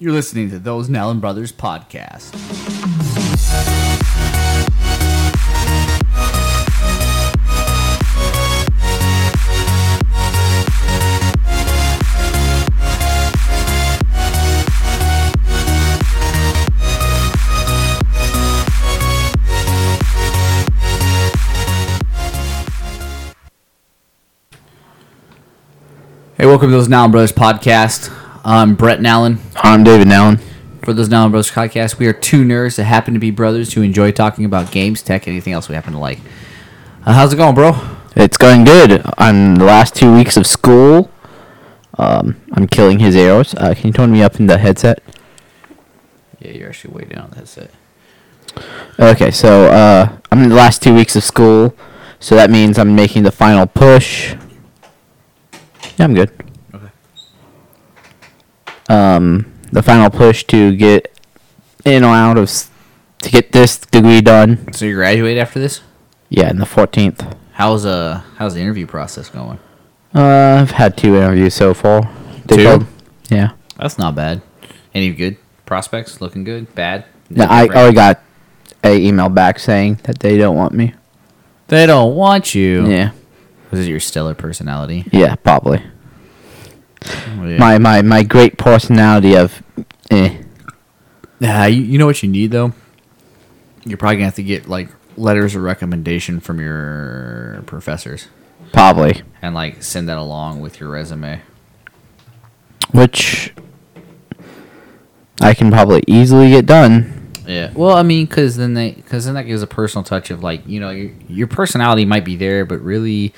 You're listening to Those Nallen Brothers podcast. Hey, welcome to Those Nallen Brothers podcast. I'm Brett Nallen. I'm David Nallen. For those Nallen Brothers podcast, we are two nerds that happen to be brothers who enjoy talking about games, tech, anything else we happen to like. Uh, how's it going, bro? It's going good. On the last two weeks of school, um, I'm killing his arrows. Uh, can you turn me up in the headset? Yeah, you're actually way down. That's it. Okay, so uh, I'm in the last two weeks of school, so that means I'm making the final push. Yeah, I'm good. Um, the final push to get in or out of to get this degree done. So you graduate after this? Yeah, in the 14th. How's uh how's the interview process going? Uh, I've had two interviews so far. They Two? told- yeah. That's not bad. Any good prospects? Looking good? Bad? No, I already got a email back saying that they don't want me. They don't want you. Yeah. Was it your stellar personality? Yeah, probably. Yeah. My my my great personality of eh. Yeah, you, you know what you need though. You're probably gonna have to get like letters of recommendation from your professors Probably. and like send that along with your resume. Which I can probably easily get done. Yeah. Well, I mean, because then they, because then that gives a personal touch of like, you know, your your personality might be there, but really,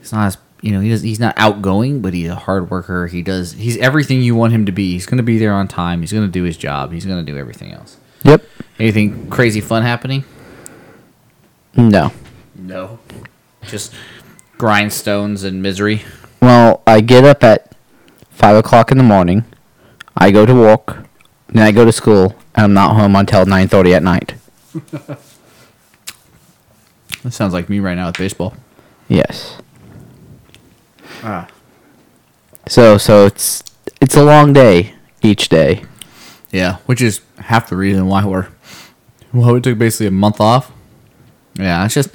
it's not as you know, he does, he's not outgoing, but he's a hard worker. He does, he's everything you want him to be. He's gonna be there on time. He's gonna do his job. He's gonna do everything else. Yep. Anything crazy fun happening? No. No. Just grindstones and misery. Well, I get up at five o'clock in the morning. I go to work. Then I go to school, and I'm not home until nine thirty at night. That sounds like me right now with baseball. Yes. Ah. So so it's it's a long day each day. Yeah, which is half the reason why we're well, we took basically a month off. Yeah, it's just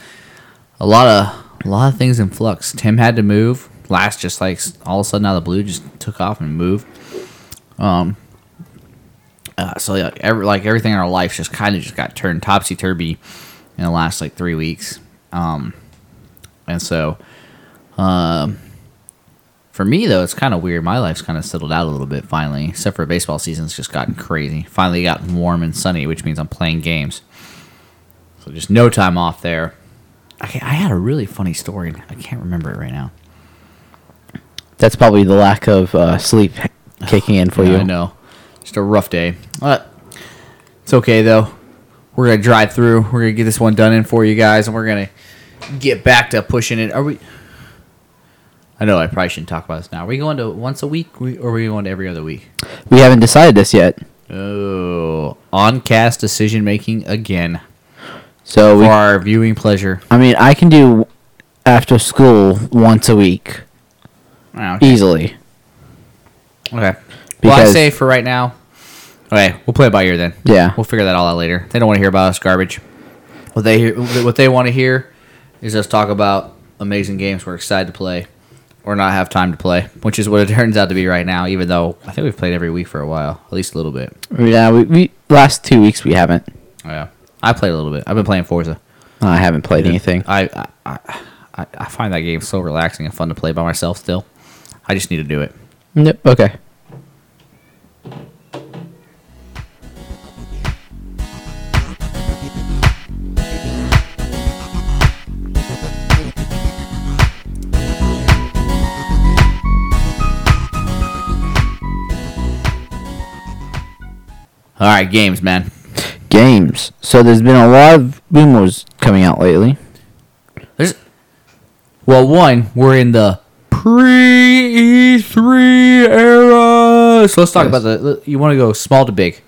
a lot of a lot of things in flux. Tim had to move. Last just like all of a sudden out of the blue just took off and moved. Um. Uh, so like, every, like everything in our life just kind of just got turned topsy turvy in the last like three weeks. Um, and so, um, for me though, it's kind of weird. My life's kind of settled out a little bit finally, except for baseball season's just gotten crazy. Finally got warm and sunny, which means I'm playing games. So just no time off there. I, I had a really funny story. I can't remember it right now. That's probably the lack of uh, sleep kicking in for Yeah, you. I know. Just a rough day. But it's okay though. We're gonna drive through. We're gonna get this one done in for you guys, and we're gonna get back to pushing it. Are we? I know I probably shouldn't talk about this now. Are we going to once a week, or are we going to every other week? We haven't decided this yet. Oh, on cast decision making again So for we, our viewing pleasure. I mean, I can do after school once a week Oh, okay. easily. Okay. well, I say for right now. Okay, we'll play it by ear then. Yeah. we'll figure that all out later. They don't want to hear about us garbage. What they hear, what they want to hear, is us talk about amazing games we're excited to play, or not have time to play, which is what it turns out to be right now. Even though I think we've played every week for a while, at least a little bit. Yeah, we, we last two weeks we haven't. Yeah, I played a little bit. I've been playing Forza. Oh, I haven't played anything. I I, I I I find that game so relaxing and fun to play by myself. Still, I just need to do it. Yep. Okay. All right, games, man. Games. So there's been a lot of rumors coming out lately. There's well, one we're in the pre E3 era. So let's talk Yes. about the. You want to go small to big.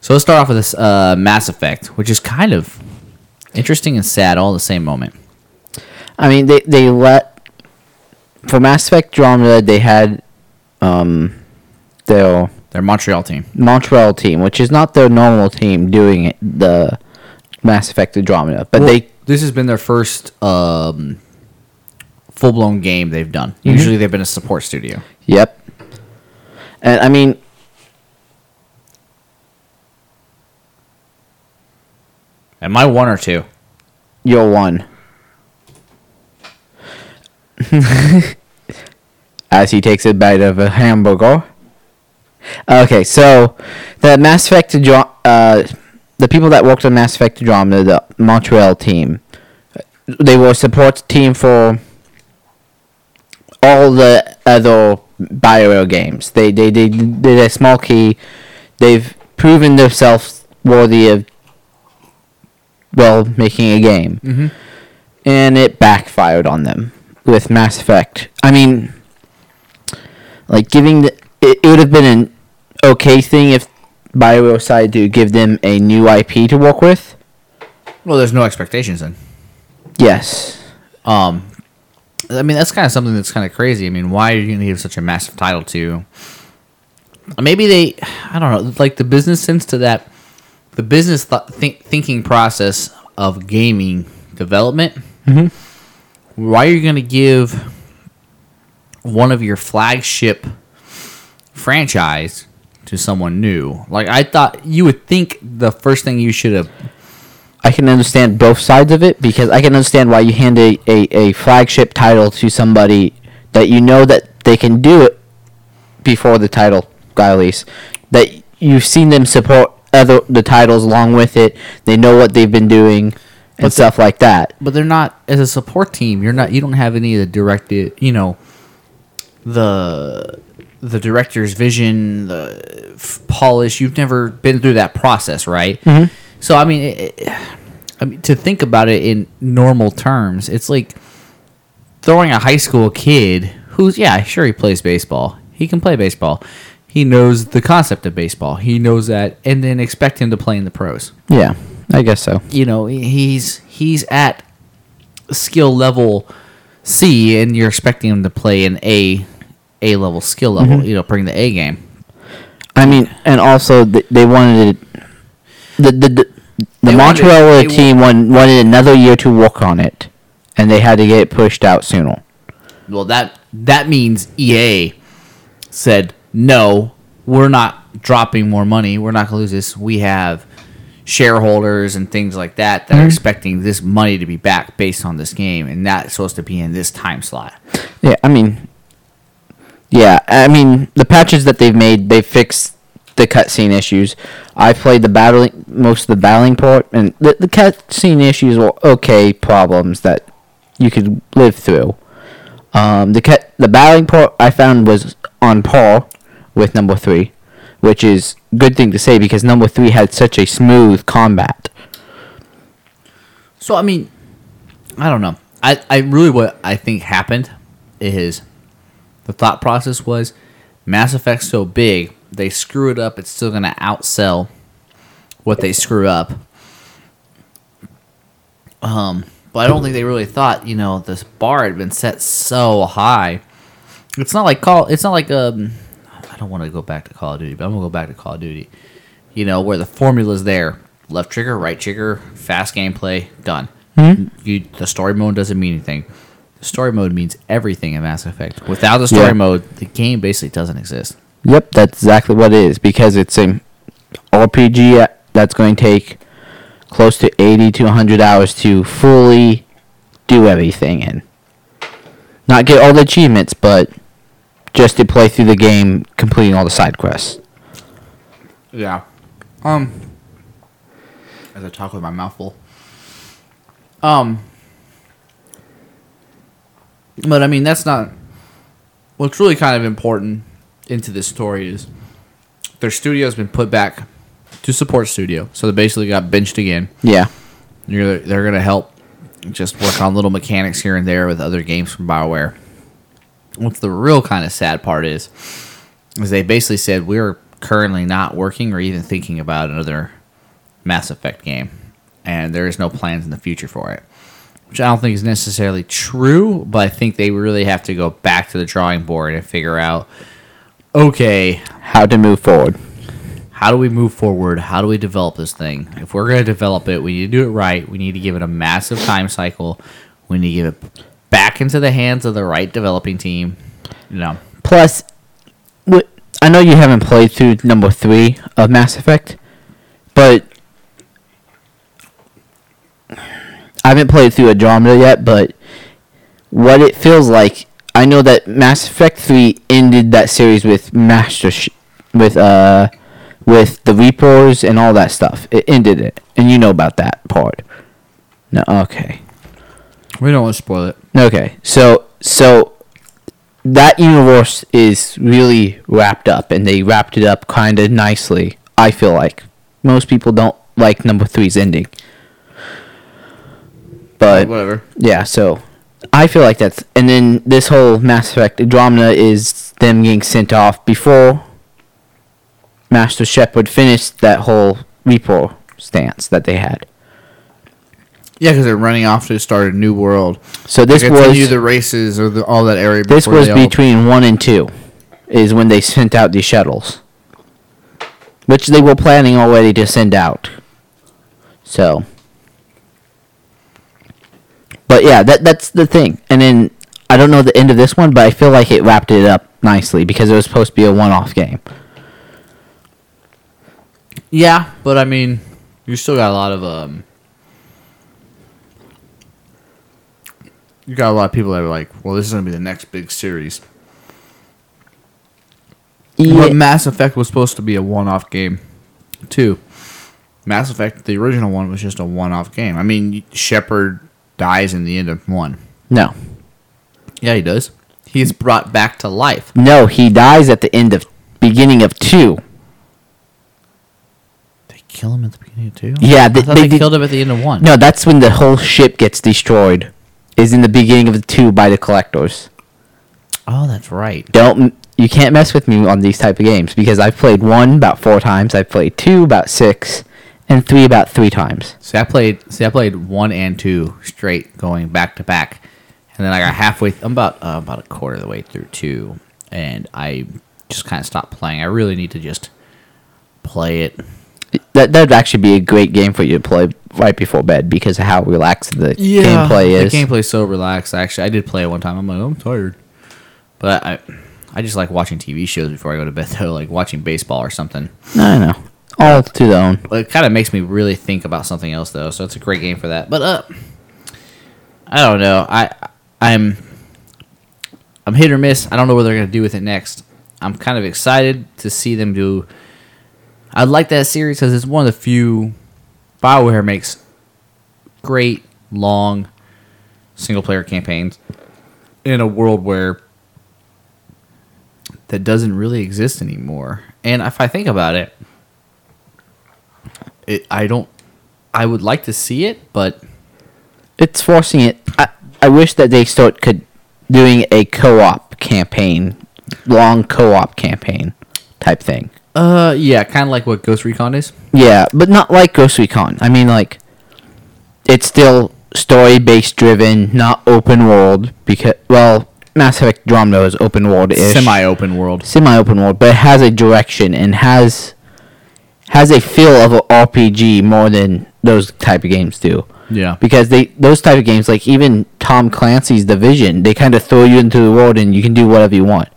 So let's start off with this uh, Mass Effect, which is kind of interesting and sad all at the same moment. I mean, they they let for Mass Effect Andromeda they had um their Their Montreal team. Montreal team, which is not their normal team doing it, the Mass Effect Andromeda, but Well, they this has been their first um, full blown game they've done. Mm-hmm. Usually they've been a support studio. Yep. And I mean, Am I one or two? you're one. As he takes a bite of a hamburger. Okay, so the Mass Effect, uh, the people that worked on Mass Effect Andromeda, the Montreal team, they were a support team for all the other BioWare games. They, they, they did a small key. They've proven themselves worthy of, well, making a game. Mm-hmm. And it backfired on them with Mass Effect. I mean, like, giving the. It, it would have been an okay thing if BioWare decided to give them a new IP to work with. Well, there's no expectations then. Yes. Um, I mean, that's kind of something that's kind of crazy. I mean, why are you going to give such a massive title to? Maybe they, I don't know, like the business sense to that, the business th- think, thinking process of gaming development. Mhm. Why are you going to give one of your flagship franchise to someone new? Like, I thought you would think the first thing you should have I can understand both sides of it because I can understand why you hand a, a, a flagship title to somebody that you know that they can do it before the title got released. That you've seen them support other the titles along with it. They know what they've been doing and But stuff like that. but they're not as a support team. You're not. You don't have any of the directed. You know, the the director's vision, the f- polish. You've never been through that process, right? Mhm. So I mean, it, it- I mean, to think about it in normal terms, it's like throwing a high school kid who's yeah, sure he plays baseball. He can play baseball. He knows the concept of baseball. He knows that, and then expect him to play in the pros Yeah, I guess so. you know he's he's at skill level C, and you're expecting him to play in A A level skill level. Mm-hmm. You know, bring the A game. I mean, and also th- they wanted it, the the the, the They wanted- Montreal team wan- wanted another year to work on it, and they had to get it pushed out sooner. Well, that that means EA said no. We're not dropping more money. We're not going to lose this. We have shareholders and things like that that are mm-hmm. expecting this money to be back based on this game, and that's supposed to be in this time slot. Yeah, I mean, yeah, I mean the patches that they've made, they fixed the cutscene issues. I played the battling, most of the battling part, and the the cutscene issues were okay problems that you could live through. Um, the cut, the battling part I found was on par with number three, which is good thing to say because number three had such a smooth combat. So I mean, I don't know. I, I really what I think happened is the thought process was Mass Effect's so big, they screw it up, it's still gonna outsell what they screw up. Um, but I don't think they really thought, you know, this bar had been set so high. It's not like call it's not like um I don't want to go back to Call of Duty, but I'm gonna go back to Call of Duty. You know, where the formula's there. Left trigger, right trigger, fast gameplay, done. You, the story mode doesn't mean anything. The story mode means everything in Mass Effect. Without the story Yeah. mode, the game basically doesn't exist. Yep, that's exactly what it is because it's a RPG that's going to take close to 80 to 100 hours to fully do everything and Not get all the achievements, but just to play through the game, completing all the side quests. Yeah. Um. As I talk with my mouth full. Um. But I mean, that's not. What's really kind of important into this story is their studio's been put back to support studio, so they basically got benched again. Yeah. You're, they're gonna help just work on little mechanics here and there with other games from Bioware. What's the real kind of sad part is, is they basically said we're currently not working or even thinking about another Mass Effect game, and there is no plans in the future for it. Which I don't think is necessarily true, but I think they really have to go back to the drawing board and figure out okay, how to move forward. how do we move forward? How do we develop this thing? If we're going to develop it, we need to do it right. We need to give it a massive time cycle. We need to give it back into the hands of the right developing team. You know, Plus, I know you haven't played through number three of Mass Effect, but I haven't played through Andromeda yet. But what it feels like, I know that Mass Effect three ended that series with Master, Sh- with uh, with the Reapers and all that stuff. It ended it, and you know about that part. No, okay. we don't want to spoil it. Okay, so so that universe is really wrapped up, and they wrapped it up kind of nicely. I feel like most people don't like number three's ending, but Whatever. yeah. So I feel like that's, and then this whole Mass Effect Andromeda is them getting sent off before Master Shepard finished that whole repo stance that they had. Yeah, because they're running off to start a new world. So this continue was the races or the, all that area. This was they all- between one and two, is when they sent out these shuttles, which they were planning already to send out. So, but yeah, that that's the thing. And then I don't know the end of this one, but I feel like it wrapped it up nicely because it was supposed to be a one-off game. Yeah, but I mean, you still got a lot of um. You got a lot of people that are like, "Well, this is gonna be the next big series." But Mass Effect was supposed to be a one-off game, too. Mass Effect, the original one, was just a one-off game. I mean, Shepard dies in the end of one. No, Yeah, he does. He's brought back to life. no, he dies at the end of beginning of two. They kill him at the beginning of two. Yeah, they- they they, killed him at the end of one. No, that's when the whole ship gets destroyed. Is in the beginning of the two by the collectors. Oh, that's right. Don't you can't mess with me on these type of games because I've played one about four times, I've played two about six, and three about three times. See, I played. See, I played one and two straight, going back to back, and then I got halfway. I'm about uh, about a quarter of the way through two, and I just kind of stopped playing. I really need to just play it. That that'd actually be a great game for you to play right before bed because of how relaxed the gameplay is. The gameplay's so relaxed. Actually, I did play it one time. I'm like, I'm tired, but I, I just like watching TV shows before I go to bed. Though, like watching baseball or something. I know. All to their own. Well, it kind of makes me really think about something else though, so it's a great game for that. But uh, I don't know. I I'm I'm hit or miss. I don't know what they're gonna do with it next. I'm kind of excited to see them do. I like that series because it's one of the few Bioware makes great long single player campaigns in a world where that doesn't really exist anymore. And if I think about it, it I don't I would like to see it, but It's forcing it. I, I wish that they start could doing a co-op campaign, long co-op campaign type thing. uh yeah, kind of like what Ghost Recon is. Yeah, but not like Ghost Recon. I mean, like, it's still story based driven, not open world. Because well, Mass Effect Andromeda is open world ish, Semi-open world. semi open world, but it has a direction and has has a feel of an RPG more than those type of games do. Yeah. Because they those type of games, like even Tom Clancy's Division, they kind of throw you into the world and you can do whatever you want.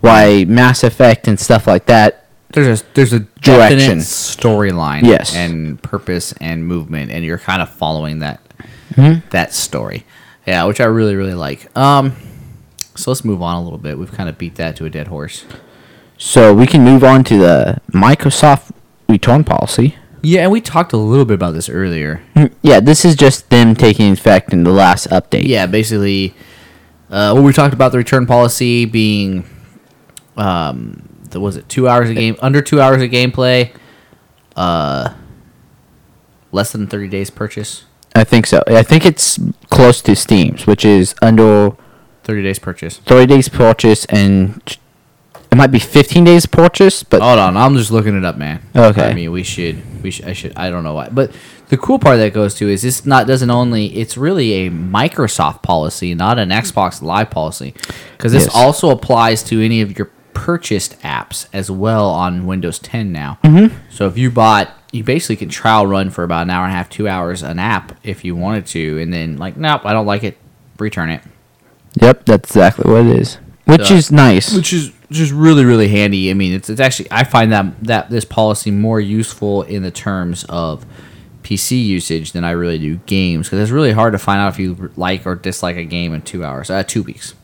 Why Mass Effect and stuff like that There's a there's a Direction. storyline, Yes. and purpose and movement, and you're kind of following that Mm-hmm. that story. Yeah, which I really really like. Um, so let's move on a little bit. We've kind of beat that to a dead horse. So we can move on to the Microsoft return policy. Yeah, and we talked a little bit about this earlier. Yeah, this is just them taking effect in the last update. Yeah, basically, uh, what we talked about the return policy being, um, the, was it two hours of game under two hours of gameplay, uh, less than thirty days purchase, I think so. I think it's close to Steam's, which is under thirty days purchase. 30 days purchase and it might be 15 days purchase, but Hold on, I'm just looking it up, man. Okay. I mean, we should, we should, I should, I don't know why, but the cool part that goes to is this not doesn't only it's really a Microsoft policy, not an Xbox Live policy, because this Yes. also applies to any of your purchased apps as well on Windows 10 now. Mm-hmm. So if you bought, you basically can trial run for about an hour and a half, two hours an app if you wanted to, and then like, nope, I don't like it, return it. Yep, that's exactly what it is. Which So- is nice. which is just really really handy. I mean, it's it's actually I find that that this policy more useful in the terms of PC usage than I really do games because it's really hard to find out if you like or dislike a game in two hours, uh, two weeks.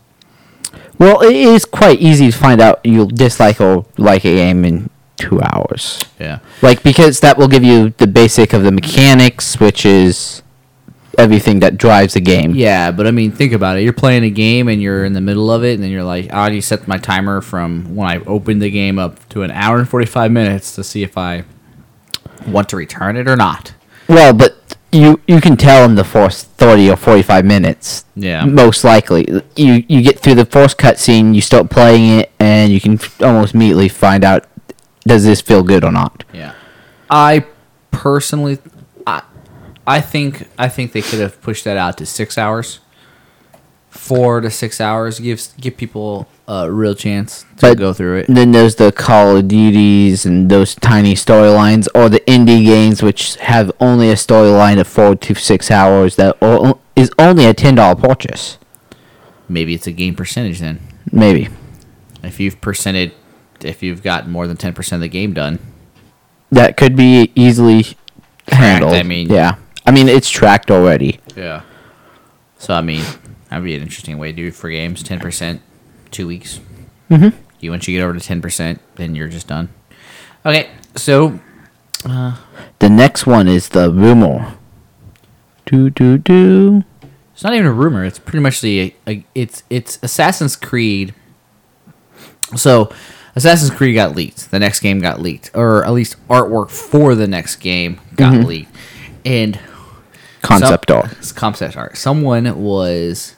Well, it is quite easy to find out you'll dislike or like a game in two hours. Yeah, Like because that will give you the basic of the mechanics, which is everything that drives the game. yeah, but I mean, think about it. You're playing a game and you're in the middle of it, and then you're like, I already set my timer from when I opened the game up to an hour and forty five minutes to see if I want to return it or not. Well, but you you can tell in the first thirty or forty five minutes. Yeah. Most likely, you you get through the first cutscene, you start playing it, and you can almost immediately find out does this feel good or not. Yeah, I personally, I, think I think they could have pushed that out to six hours, four to six hours gives give people a real chance to But go through it. Then there's the Call of Duties and those tiny storylines, or the indie games which have only a storyline of four to six hours that is only a ten dollar purchase. Maybe it's a game percentage then. Maybe If you've percented, if you've got more than ten percent of the game done, that could be easily handled. I mean- yeah, I mean it's tracked already. yeah. So I mean, that'd be an interesting way to do it for games. Ten percent, two weeks. Mhm. You once you get over to ten percent, then you're just done. Okay, so uh, The next one is the rumor. Do do do. It's not even a rumor. It's pretty much the a, it's it's Assassin's Creed. So, Assassin's Creed got leaked. The next game got leaked, or at least artwork for the next game got leaked, and Concept some- art. concept art. Someone was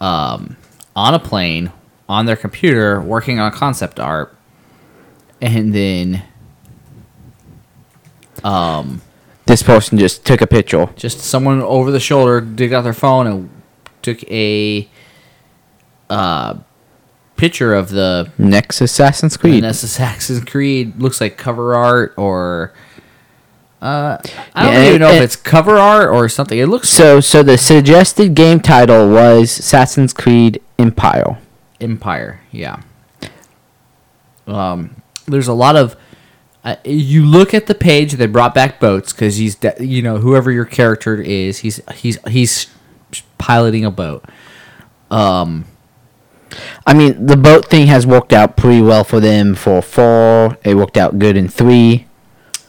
um on a plane on their computer working on concept art, and then um This person just took a picture. just someone over the shoulder digged out their phone and took a uh, picture of the Next Assassin's Creed. NS Assassin's Creed. Looks like cover art or uh, I don't Yeah, even know and- if it's cover art or something. It looks So so the suggested game title was Assassin's Creed Empire. Empire. Yeah. Um, there's a lot of. Uh, you look at the page. They brought back boats because he's, de- you know, whoever your character is, he's he's he's piloting a boat. Um, I mean, the boat thing has worked out pretty well for them for four. It worked out good in three,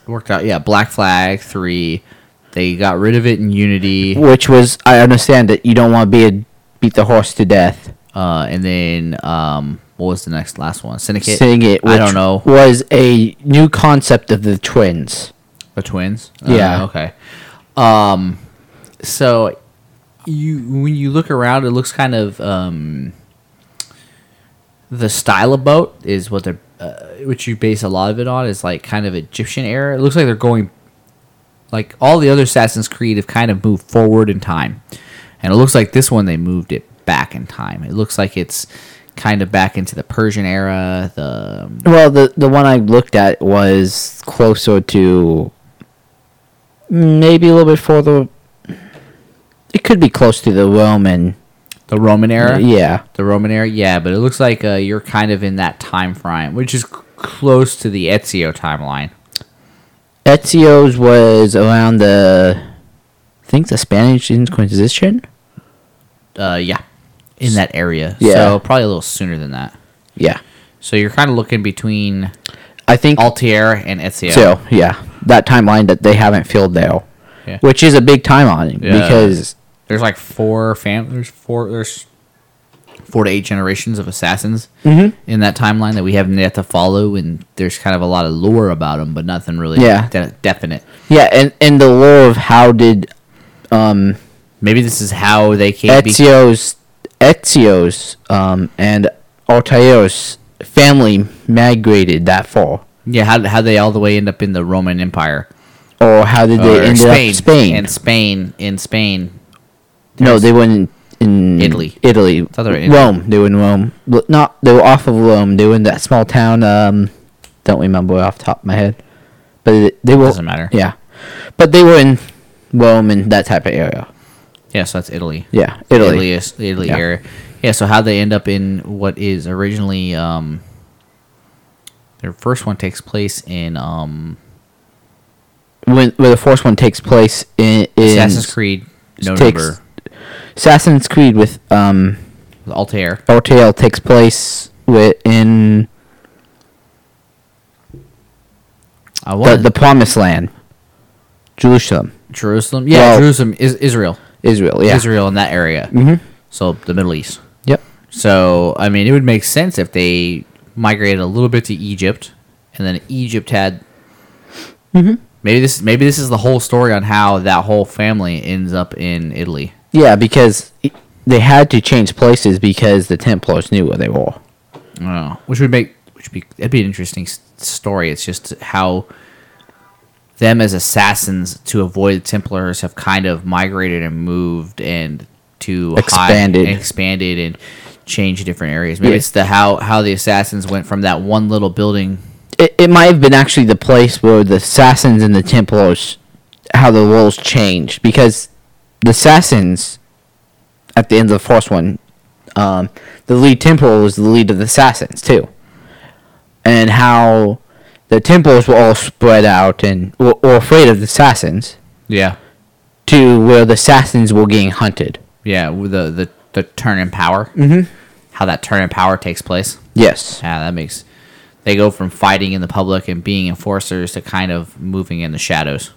worked out. Yeah, Black Flag three. They got rid of it in Unity, which was I understand that you don't want to be a beat the horse to death. uh, and then um, what was the next last one? Syndicate. Syndicate, I don't know. was a new concept of the twins. The twins. Yeah. Uh, okay. Um, so you when you look around, it looks kind of um, the style of boat is what they're uh, which you base a lot of it on is like kind of Egyptian era. It looks like they're going like all the other Assassin's Creed have kind of moved forward in time, and it looks like this one they moved it back in time. It looks like it's kind of back into the Persian era. The um, Well, the the one I looked at was closer to maybe a little bit further. It could be close to the Roman. The Roman era. Yeah. The Roman era, yeah, but it looks like uh, you're kind of in that time frame, which is c- close to the Ezio timeline. Ezio's was around the, I think the Spanish Inquisition. Uh, yeah, in that area. Yeah. So probably a little sooner than that. Yeah, So you're kind of looking between I think Altair and Ezio. so. Yeah, that timeline that they haven't filled there, Yeah. which is a big timeline Yeah. because There's like four fam. There's four. There's four to eight generations of assassins Mhm. in that timeline that we haven't yet to follow, and there's kind of a lot of lore about them, but nothing really Yeah. de- definite. yeah, and and the lore of how did um Maybe this is how they came. be- Ezio's Ezio's um and Altair's family migrated that far, yeah, how how they all the way end up in the Roman Empire. or how did they Or end up Spain? and Spain in Spain. No, they went in in Italy. Italy, thought they were in Rome. They were in Rome. Not they were off of Rome. They were in that small town. Um, don't remember off the top of my head, but it, they were. Doesn't matter. Yeah, but they were in Rome and that type of area. Yeah, so that's Italy. Yeah, Italy. Italy is the Italy Yeah. area. Yeah, so how they end up in what is originally um their first one takes place in um When where the first one takes place in, in Assassin's Creed no takes- number Assassin's Creed with um Altair. Altair takes place with in I the, the Promised Land, Jerusalem, Jerusalem. Yeah, Well- Jerusalem is Israel. Israel. Yeah. Israel in that area. Mm-hmm. So the Middle East. Yep. So I mean, it would make sense if they migrated a little bit to Egypt, and then Egypt had. Mm-hmm. Maybe this maybe this is the whole story on how that whole family ends up in Italy. Yeah, because they had to change places because the Templars knew where they were. Oh, which would make which would be that'd be an interesting story. It's just how them as assassins to avoid the Templars have kind of migrated and moved and to hide- Expanded. and expanded and changed different areas. Maybe Yeah. it's the how how the assassins went from that one little building. It, it might have been actually the place where the Assassins and the Templars, how the roles changed because the Assassins, at the end of the first one, um, the lead temple was the lead of the Assassins too, and how the temples were all spread out and were, were afraid of the Assassins Yeah, to where the Assassins were getting hunted. yeah. The the the turn in power. Mm-hmm. How that turn in power takes place. Yes. Yeah, that makes. They go from fighting in the public and being enforcers to kind of moving in the shadows.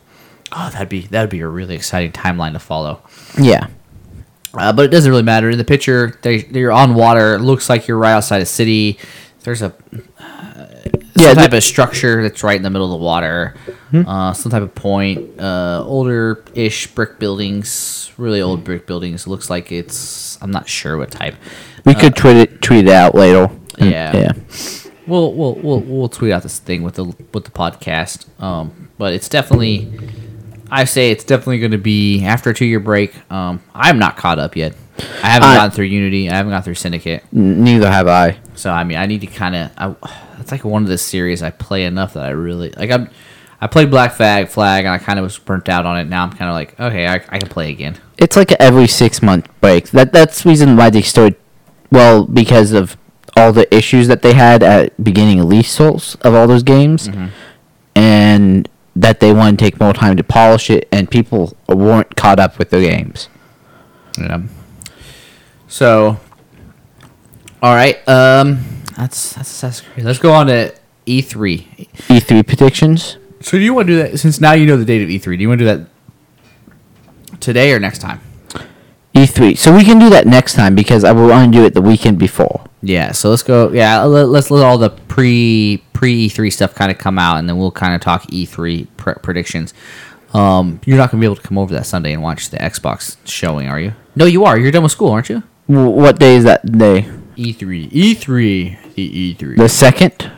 Oh, that'd be that'd be a really exciting timeline to follow. Yeah. Uh, but it doesn't really matter. In the picture, they, you're on water. It looks like you're right outside a city. There's a Yeah, some the- type of structure that's right in the middle of the water. Uh, some type of point. Uh, older-ish brick buildings, really old brick buildings. It looks like it's. I'm not sure what type. We could tweet it tweet it out later. Uh, Yeah. Yeah. We'll we'll we'll we'll tweet out this thing with the with the podcast. Um, but it's definitely, I say it's definitely going to be after a two year break. Um, I'm not caught up yet. I haven't I- gotten through Unity. I haven't gone through Syndicate. Neither have I. So I mean, I need to kind of. It's like one of the series I play enough that I really like. I'm. I played Black Flag Flag and I kind of was burnt out on it. Now I'm kind of like, okay, I, I can play again. It's like every six month break. That that's the reason why they started. Well, because of all the issues that they had at beginning of releases of all those games, and that they want to take more time to polish it, and people weren't caught up with their games. Yeah. So, all right. Um, that's that's Assassin's Creed. Let's go on to E3. E3 E predictions. So, do you want to do that since now you know the date of E3? Do you want to do that today or next time? E3. So we can do that next time because I will want to do it the weekend before. Yeah. So let's go. Yeah. Let, let's let all the pre pre E3 stuff kind of come out, and then we'll kind of talk E3 pre- predictions. Um, you're not gonna be able to come over that Sunday and watch the Xbox showing, are you? No, you are. You're done with school, aren't you? W- what day is that day? E3. E3. The E3. The second.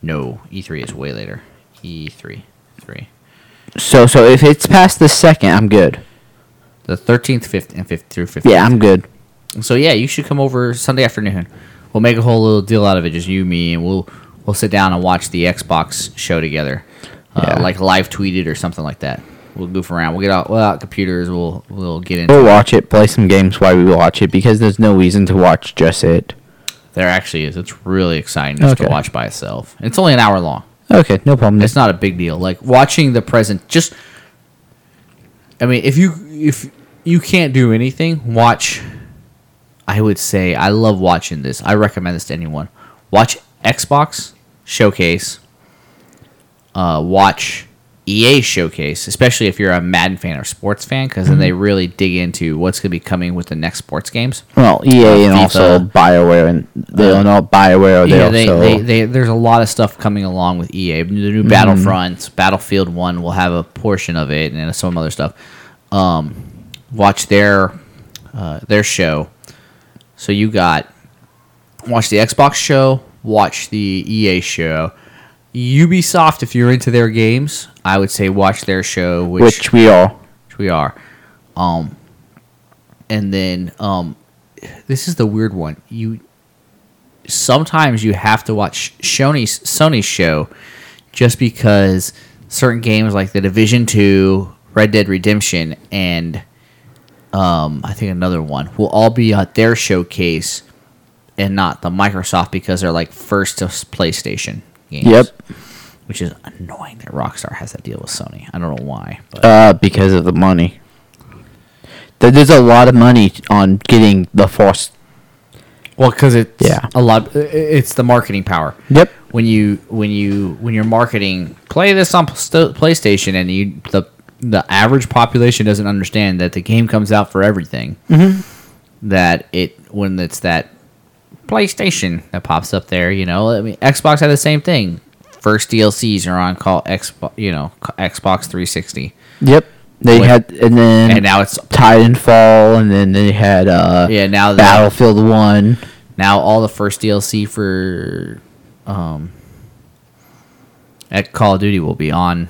no, E3 is way later. E3. Three. So so if it's past the second, I'm good. The 13th, 15th, and 5th through 15th. Yeah, I'm good. So yeah, you should come over Sunday afternoon. We'll make a whole little deal out of it, just you, me, and we'll we'll sit down and watch the Xbox show together, uh, Yeah. like live tweeted or something like that. We'll goof around. We'll get out, we'll out computers. We'll we'll get into. We'll watch it, play some games while we watch it because there's no reason to watch just it. There actually is. It's really exciting just to watch by itself. It's only an hour long. Okay, no problem. It's not a big deal. Like watching the present, just. I mean, if you if you can't do anything, watch. I would say I love watching this. I recommend this to anyone. Watch Xbox Showcase. Uh, watch EA Showcase, especially if you're a Madden fan or sports fan, because then they really dig into what's going to be coming with the next sports games. well, EA uh, and also Bioware, and they Uh, don't know Bioware. They yeah, also they, they, they, there's a lot of stuff coming along with EA. The new Battlefront, Battlefield One will have a portion of it, and some other stuff. Um, watch their uh, their show. So you got watch the Xbox show, watch the EA show. Ubisoft, if you're into their games, I would say watch their show, which, which we are. which we are. Um, and then um, this is the weird one. You sometimes you have to watch Sony's Sony's show just because certain games like the Division Two, Red Dead Redemption, and um, I think another one will all be at their showcase and not the Microsoft because they're like first to PlayStation games. Yep. Which is annoying that Rockstar has that deal with Sony. I don't know why. But Uh, because of the money. There's a lot of money on getting the Force. well, because it's Yeah. a lot. It's the marketing power. Yep. when you when you when you're marketing play this on PlayStation and you the the average population doesn't understand that the game comes out for everything. That it when it's that PlayStation that pops up there, you know. I mean, Xbox had the same thing. First DLCs are on call Xbox, you know, Xbox 360, Yep. They What- had, and then and now it's Titanfall, and then they had uh, yeah now Battlefield One. now all the first DLC for um at Call of Duty will be on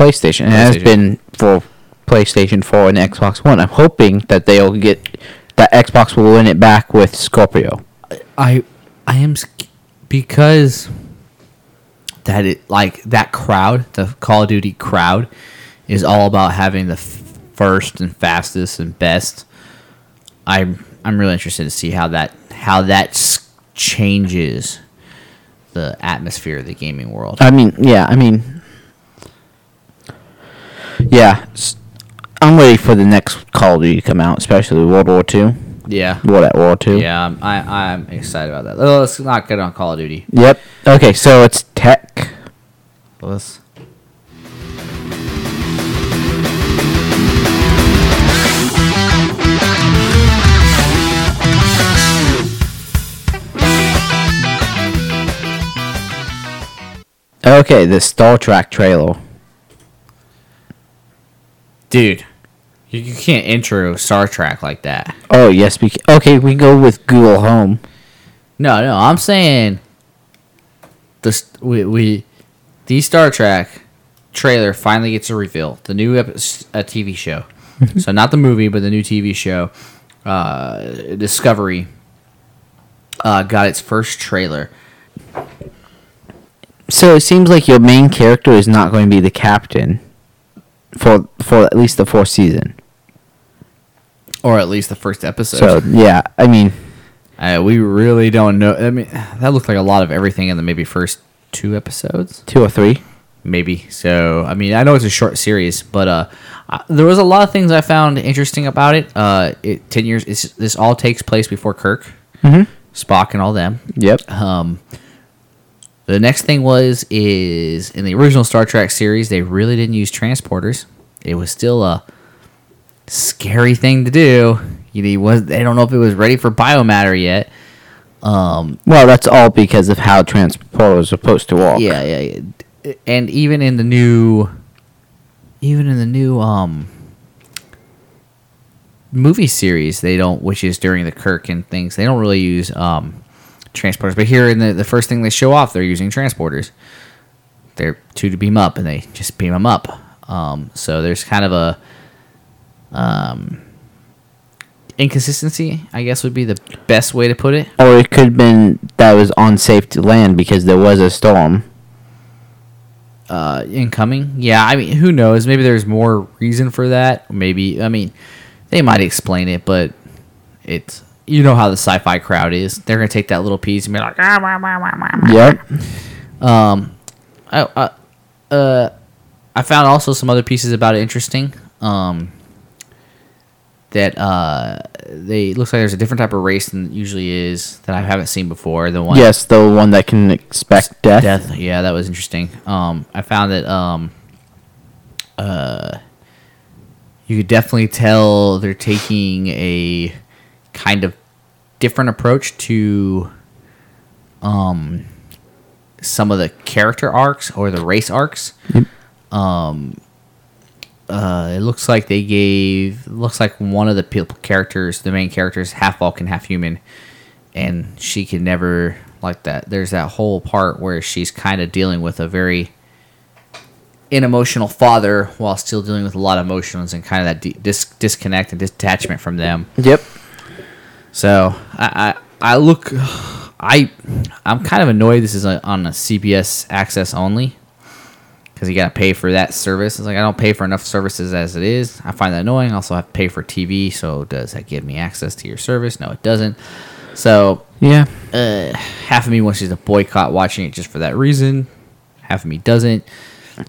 PlayStation. It has PlayStation. been for PlayStation 4 and Xbox One. I'm hoping that they'll get that Xbox will win it back with Scorpio. I I am because that it like that crowd, the Call of Duty crowd, is all about having the f- first and fastest and best. I'm I'm really interested to see how that how that changes the atmosphere of the gaming world. I mean, yeah, I mean, yeah. s- I'm ready for the next Call of Duty to come out, especially World War Two. yeah, World at War Two. yeah, I'm, I I'm excited about that. Let's not get on Call of Duty. Yep. Okay, so it's tech. Let's. Okay, the Star Trek trailer. Dude, you, you can't intro Star Trek like that. Oh yes, we. ca- Okay, we go with Google Home. No, no, I'm saying this we we the Star Trek trailer finally gets a reveal. The new epi- a TV show, so not the movie, but the new TV show, uh, Discovery, uh, got its first trailer. So it seems like your main character is not going to be the captain for for at least the fourth season. Or at least the first episode. So yeah, I mean, Uh, we really don't know. I mean, that looked like a lot of everything in the maybe first two episodes. two or three. maybe. So I mean, I know it's a short series, but uh, uh, there was a lot of things I found interesting about it. Uh, it ten years. This all takes place before Kirk, Mhm. Spock, and all them. Yep. Um, the next thing was is in the original Star Trek series, they really didn't use transporters. It was still a scary thing to do. You know, he was they don't know if it was ready for biomatter yet. Um, Well, that's all because of how transporter is supposed to walk. yeah, yeah, yeah. And even in the new, even in the new um movie series, they don't, which is during the Kirk and things, they don't really use um transporters. But here in the the first thing they show off, they're using transporters. They're two to beam up, and they just beam them up. Um, so there's kind of a um inconsistency, I guess, would be the best way to put it. Or it could have been that was unsafe to land because there was a storm. uh, incoming. Yeah, I mean, who knows? Maybe there's more reason for that. Maybe I mean, they might explain it, but it's you know how the sci-fi crowd is. They're gonna take that little piece and be like, ah, wah, wah, wah, wah, wah." Yep. um, I, I, uh, I found also some other pieces about it interesting. Um, that uh, they looks like there's a different type of race than it usually is that I haven't seen before. The one Yes, the one that can expect death. Death. Yeah, that was interesting. Um, I found that um, uh, you could definitely tell they're taking a kind of different approach to um some of the character arcs or the race arcs. Um, uh, it looks like they gave looks like one of the people characters, the main characters, half Vulcan, half human, and she can never like that. There's that whole part where she's kind of dealing with a very unemotional father while still dealing with a lot of emotions and kind of that di- dis- disconnect and detachment from them. Yep. So I, I, I look, I, I'm kind of annoyed. This is a, on a CBS Access only because you got to pay for that service. It's like I don't pay for enough services as it is. I find that annoying. Also, I have to pay for TV. So does that give me access to your service? No, it doesn't. So Yeah. uh, half of me wants you to boycott watching it just for that reason. Half of me doesn't.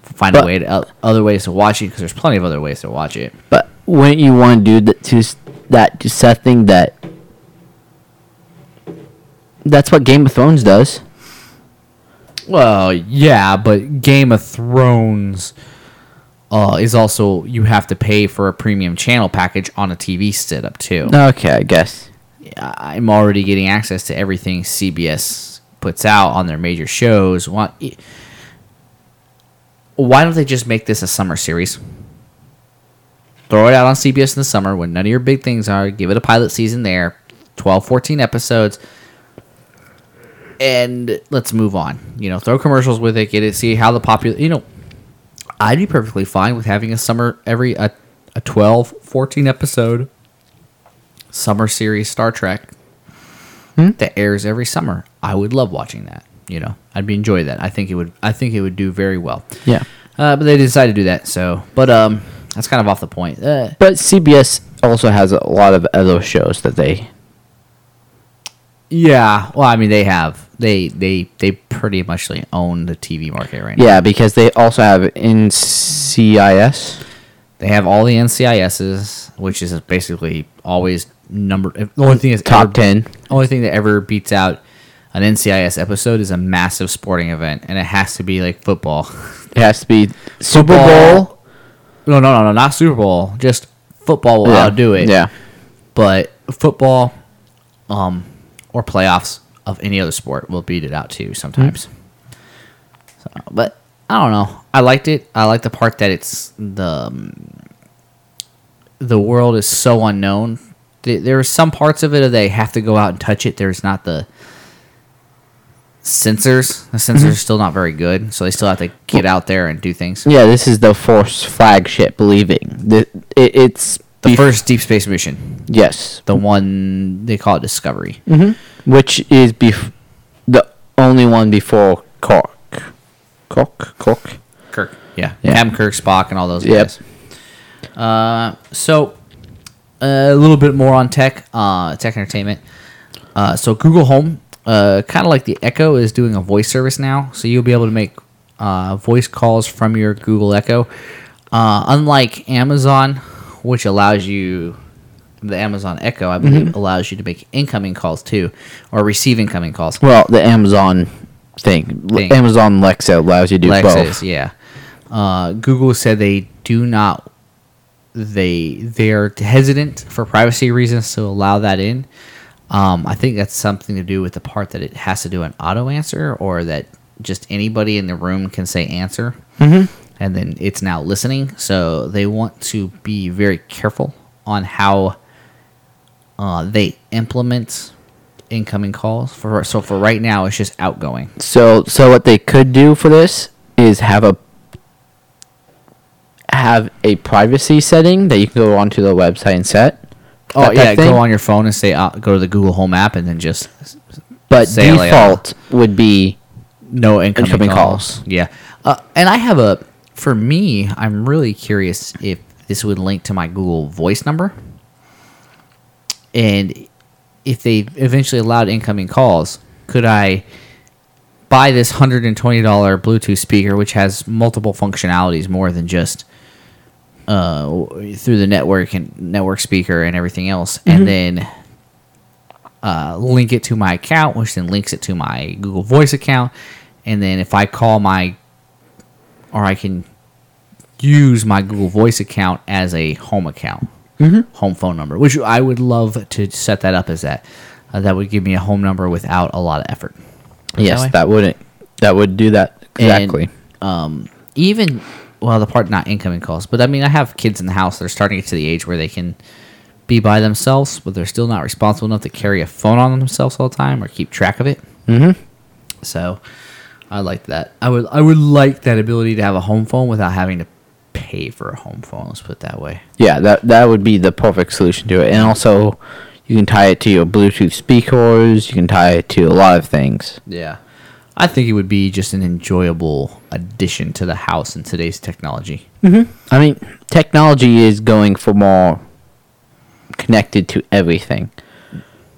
Find a way to o- other ways to watch it because there's plenty of other ways to watch it. But wouldn't you want to do that to that to that? That's what Game of Thrones does. Well, yeah, but Game of Thrones uh, is also you have to pay for a premium channel package on a TV setup too. Okay, I guess. I'm already getting access to everything CBS puts out on their major shows. Why, why don't they just make this a summer series? Throw it out on CBS in the summer when none of your big things are. Give it a pilot season there, 12, 14 episodes. And let's move on. You know, throw commercials with it, get it, see how the popular. You know, I'd be perfectly fine with having a summer every a, a 12, 14 episode summer series Star Trek that airs every summer. I would love watching that. You know, I'd be enjoy that. I think it would. I think it would do very well. Yeah. Uh, but they decided to do that. So, but um, that's kind of off the point. Uh, But CBS also has a lot of other shows that they. Yeah. Well, I mean, they have they they they pretty much own the TV market right now. Yeah, because they also have NCIS. They have all the NCISs, which is basically always number. The only thing is Top ever- 10. Only thing that ever beats out an NCIS episode is a massive sporting event, and it has to be like football. It has to be Super. Bowl. No, no, no, no, not Super Bowl. Just football will Yeah. outdo it. Yeah. but football, um, or playoffs of any other sport will beat it out too sometimes. So, but I don't know. I liked it. I like the part that it's the um, the world is so unknown. There are some parts of it that they have to go out and touch it. There's not the sensors. The sensors are still not very good, so they still have to get out there and do things. Yeah, this is the Force flagship leaving. It's The bef- first deep space mission, Yes. the one they call it Discovery. Which is bef- the only one before Cork. Cork? Cork? Kirk. Yeah. Yeah. Kirk, Spock, and all those Yep. guys. Uh, so a little bit more on tech, uh, tech entertainment. Uh, so Google Home, uh, kind of like the Echo, is doing a voice service now. So you'll be able to make uh, voice calls from your Google Echo. Uh, unlike Amazon, which allows you, the Amazon Echo, I believe, allows you to make incoming calls too, or receive incoming calls. Well, the Amazon thing. Thing. Amazon Alexa allows you to do Lexus, both. yeah. Uh, Google said they do not. They they are hesitant for privacy reasons to allow that in. Um, I think that's something to do with the part that it has to do an auto answer, or that just anybody in the room can say answer, mm-hmm. And then it's now listening. So they want to be very careful on how uh, they implement incoming calls. For so for right now, it's just outgoing. So, so what they could do for this is have a have a privacy setting that you can go onto the website and set. Oh yeah, go on your phone and say uh, go to the Google Home app and then just But default would be no incoming, Incoming calls. calls. Yeah, uh, and I have a for me. I'm really curious if this would link to my Google Voice number, and if they eventually allowed incoming calls, could I buy this hundred and twenty dollar Bluetooth speaker, which has multiple functionalities more than just uh, through the network and network speaker and everything else, and then uh, link it to my account, which then links it to my Google Voice account, and then if I call my, or I can use my Google Voice account as a home account, home phone number, which I would love to set that up as that. Uh, that would give me a home number without a lot of effort. yes, way? that wouldn't that would do that exactly. And, um, even well, the part not incoming calls, but I mean, I have kids in the house. They're starting to get to the age where they can be by themselves, but they're still not responsible enough to carry a phone on themselves all the time or keep track of it. Mhm. So, I like that. I would I would like that ability to have a home phone without having to pay for a home phone. Let's put it that way. Yeah, that that would be the perfect solution to it. And also, You can tie it to your Bluetooth speakers. You can tie it to a lot of things. Yeah. I think it would be just an enjoyable addition to the house in today's technology. Mm-hmm. I mean, technology is going for more connected to everything,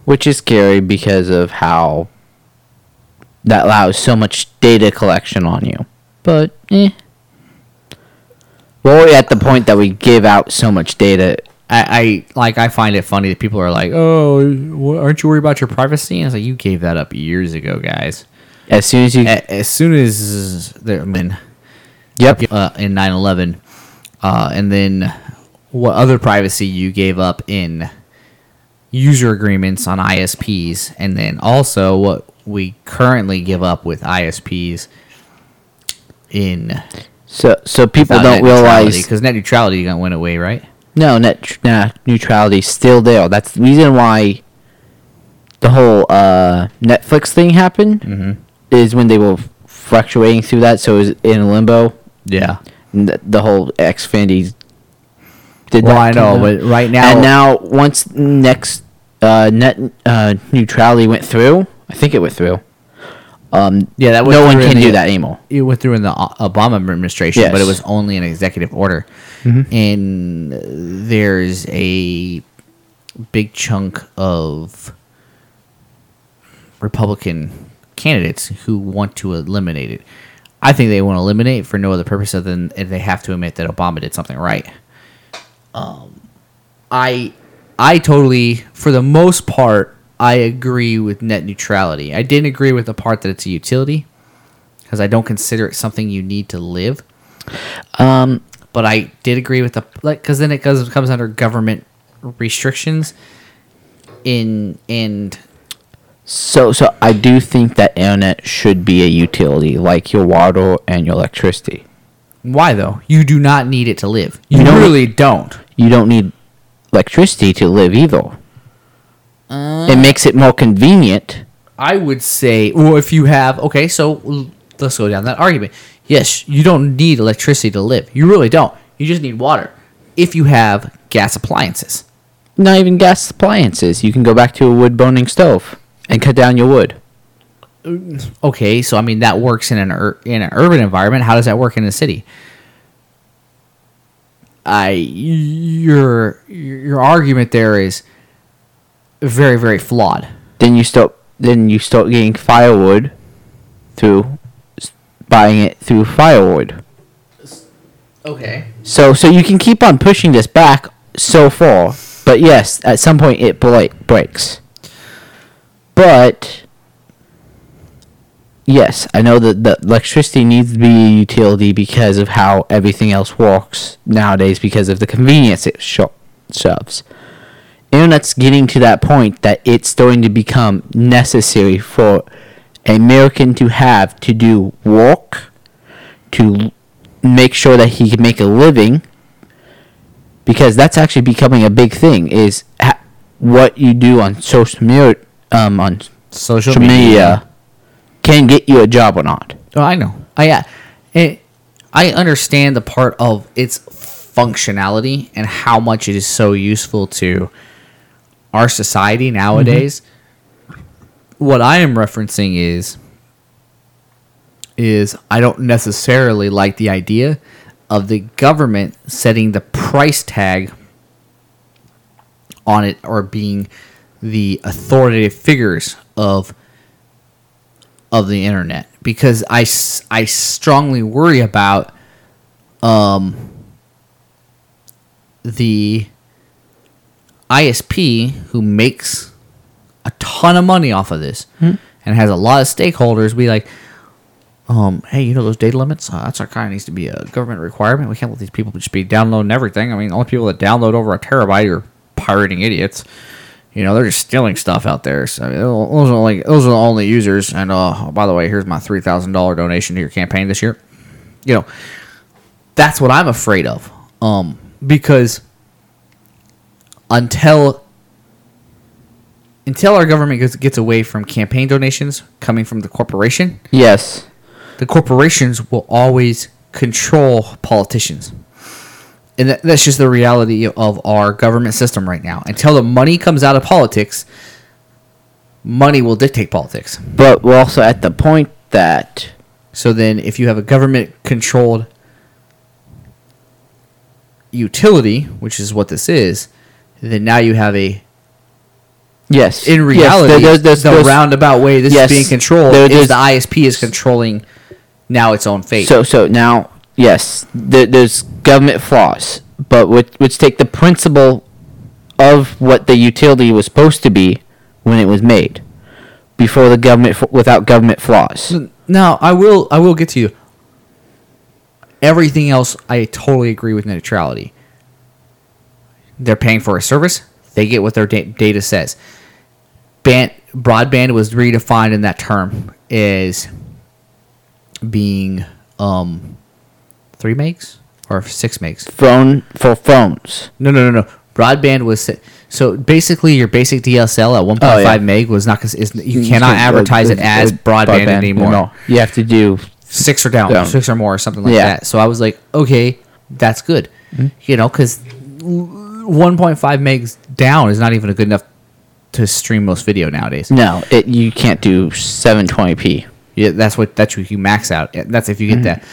which is scary because of how that allows so much data collection on you. But, eh. We're at the point that we give out so much data. I, I like I find it funny that people are like, "Oh, aren't you worried about your privacy?" And it's like you gave that up years ago, guys. As soon as you. A- As soon as there, I mean, yep. uh, in 9/11, uh, and then what other privacy you gave up in user agreements on ISPs, and then also what we currently give up with ISPs in So, so people don't realize. because net neutrality gonna went away, right? No, net nah, neutrality is still there. That's the reason why the whole uh, Netflix thing happened. Mm-hmm. Is when they were fluctuating through that, so it was in limbo. Yeah. The, the whole Xfinity did Well. I know, but right now, and now once next uh, net uh, neutrality went through, I think it went through. Um, yeah, that no one can the- do that anymore. it went through in the Obama administration, but it was only an executive order. And uh, there's a big chunk of Republican candidates who want to eliminate it. I think they want to eliminate it for no other purpose other than they have to admit that Obama did something right. Um, I, I totally, for the most part, I agree with net neutrality. I didn't agree with the part that it's a utility because I don't consider it something you need to live. Um, But I did agree with the like because then it goes comes under government restrictions. In and so, so I do think that internet should be a utility, like your water and your electricity. why though? You do not need it to live. You, You don't- really don't. you don't need electricity to live either. Uh, it makes it more convenient. I would say, well, if you have okay, so let's go down that argument. Yes, you don't need electricity to live. You really don't. You just need water. If you have gas appliances. Not even gas appliances. You can go back to a wood burning stove and cut down your wood. Okay, so I mean that works in an ur- in an urban environment. How does that work in a city? I your your argument there is very very flawed. Then you start. Then you start getting firewood through buying it through firewood. Okay. So so you can keep on pushing this back so far, but yes, at some point it break, breaks. But yes, I know that the electricity needs to be a utility because of how everything else works nowadays because of the convenience it sho- shoves. Internet's getting to that point that it's starting to become necessary for an American to have to do work, to make sure that he can make a living, because that's actually becoming a big thing. Is ha- what you do on social media, um, on Social, social media, can get you a job or not. Oh, I know. I uh, it, I understand the part of its functionality and how much it is so useful to our society nowadays. What I am referencing is is I don't necessarily like the idea of the government setting the price tag on it or being the authoritative figures of of the internet because I, I strongly worry about um, the ISP who makes a ton of money off of this and has a lot of stakeholders be like, um, hey, you know those data limits? Uh, that's our kind of needs to be a government requirement. We can't let these people just be downloading everything. I mean, the only people that download over a terabyte are pirating idiots. You know, they're just stealing stuff out there. So I mean, those are only those are the only users. And uh, by the way, here's my three thousand dollar donation to your campaign this year. You know, that's what I'm afraid of. Um, because until until our government gets, gets away from campaign donations coming from the corporation, Yes. the corporations will always control politicians. and that, that's just the reality of our government system right now. Until the money comes out of politics, money will dictate politics. But we're also at the point that So then, if you have a government controlled utility, which is what this is, then now you have a yes, in yes, reality there- there's- the there's- roundabout way this Yes, is being controlled there- is the ISP is controlling now its own fate. So so now yes, there, there's government flaws, but which take the principle of what the utility was supposed to be when it was made, before the government without government flaws. Now, I will I will get to you. Everything else, I totally agree with neutrality. They're paying for a service; they get what their da- data says. Band, broadband was redefined in that term as being um, three megs or six megs. Phone for phones. No, no, no, no. Broadband was so basically your basic DSL at 1.5 Oh, yeah. meg was not. Is, you cannot advertise it as broadband, anymore. No, you have to do six or down, Down. six or more, or something like Yeah. that. So I was like, okay, that's good. You know, because 1.5 megs down is not even a good enough to stream most video nowadays. no. It you can't do 720p. Yeah, that's what that's what you max out. That's if you get that.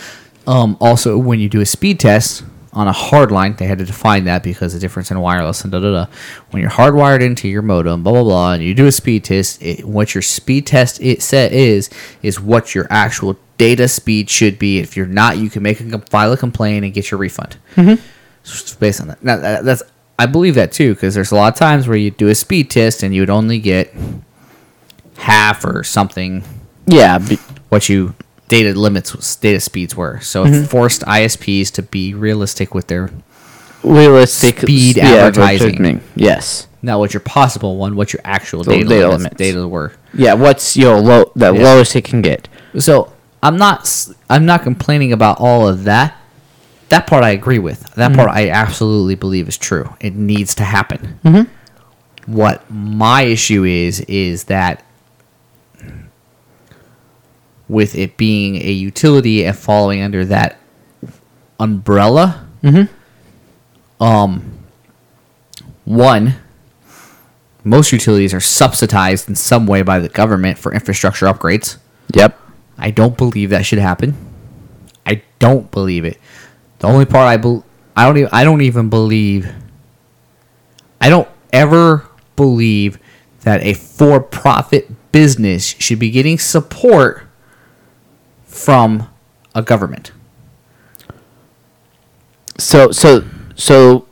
Um, also, when you do a speed test on a hard line, they had to define that because the difference in wireless and da da da. When you're hardwired into your modem, blah blah blah, and you do a speed test, it, what your speed test it set is is what your actual data speed should be. If you're not, you can make a file a complaint and get your refund. Mm-hmm. So based on that. Now, that's I believe that too because there's a lot of times where you do a speed test and you would only get half or something Yeah, be, what you data limits data speeds were. So Mm-hmm. it forced ISPs to be realistic with their realistic Speed yeah, advertising. Yes. not what your possible one, what your actual So data, data limits, limits. data were. Yeah. What's your low? The Yeah. lowest it can get. So I'm not I'm not complaining about all of that. That part I agree with. Mm-hmm. That part I absolutely believe is true. It needs to happen. Mhm. What my issue is is that with it being a utility and falling under that umbrella, Mhm. um, one, most utilities are subsidized in some way by the government for infrastructure upgrades. Yep. I don't believe that should happen. I don't believe it. The only part I bel I don't even I don't even believe I don't ever believe that a for-profit business should be getting support from a government. So so so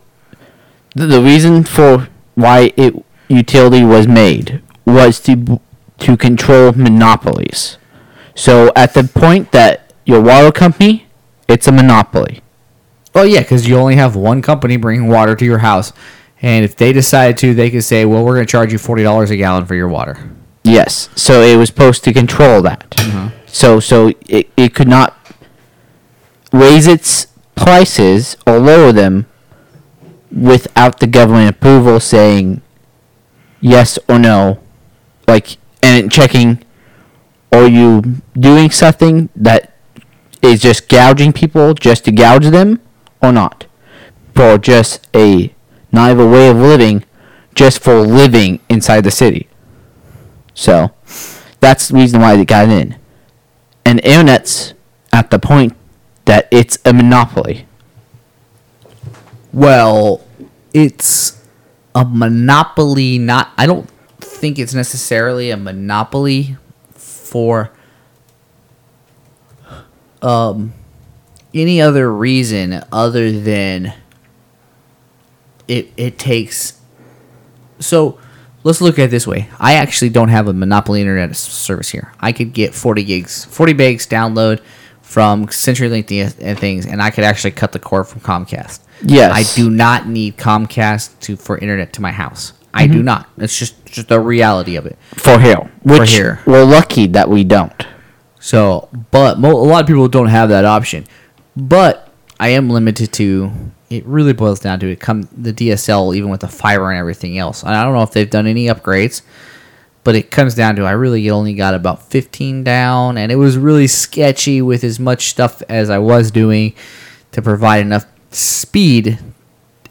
the, the reason for why it utility was made was to to control monopolies. So at the point that your water company, it's a monopoly. Well, yeah, because you only have one company bringing water to your house, and if they decide to, they could say, "Well, we're going to charge you forty dollars a gallon for your water." Yes. So it was supposed to control that. Mm-hmm. So so it, it could not raise its prices or lower them without the government approval saying yes or no. Like and checking are you doing something that is just gouging people just to gouge them or not? For just a not even way of living, just for living inside the city. So that's the reason why they got in. And internet's at the point that it's a monopoly. Well, it's a monopoly. Not, I don't think it's necessarily a monopoly for um any other reason other than it. It takes. So, let's look at it this way. I actually don't have a monopoly internet service here. I could get forty gigs, forty gigs download from CenturyLink and things, and I could actually cut the cord from Comcast. Yes. I do not need Comcast to for internet to my house. I do mm-hmm. not. It's just just the reality of it. For here. Which here. we're lucky that we don't. So, but mo- a lot of people don't have that option. But I am limited to. It really boils down to it. Come the DSL, even with the fiber and everything else. And I don't know if they've done any upgrades, but it comes down to I really only got about 15 down, and it was really sketchy with as much stuff as I was doing to provide enough speed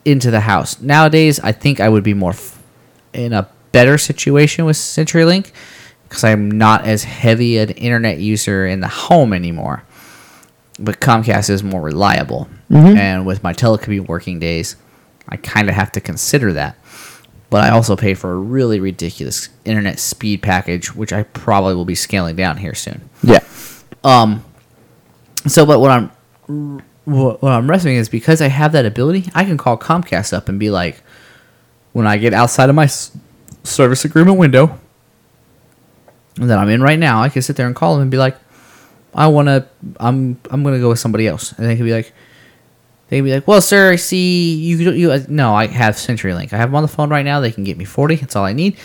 into the house. Nowadays, I think I would be more f- in a better situation with CenturyLink because I'm not as heavy an internet user in the home anymore. But Comcast is more reliable, and with my telecommute working days, I kind of have to consider that. But I also pay for a really ridiculous internet speed package, which I probably will be scaling down here soon. Yeah. Um. So, but what I'm what, what I'm wrestling is because I have that ability, I can call Comcast up and be like, when I get outside of my service agreement window that I'm in right now, I can sit there and call them and be like, I want to, I'm I'm gonna go with somebody else, and they can be like. They can be like, "Well, sir, I see you. You uh, no, I have CenturyLink. I have them on the phone right now. They can get me forty. That's all I need.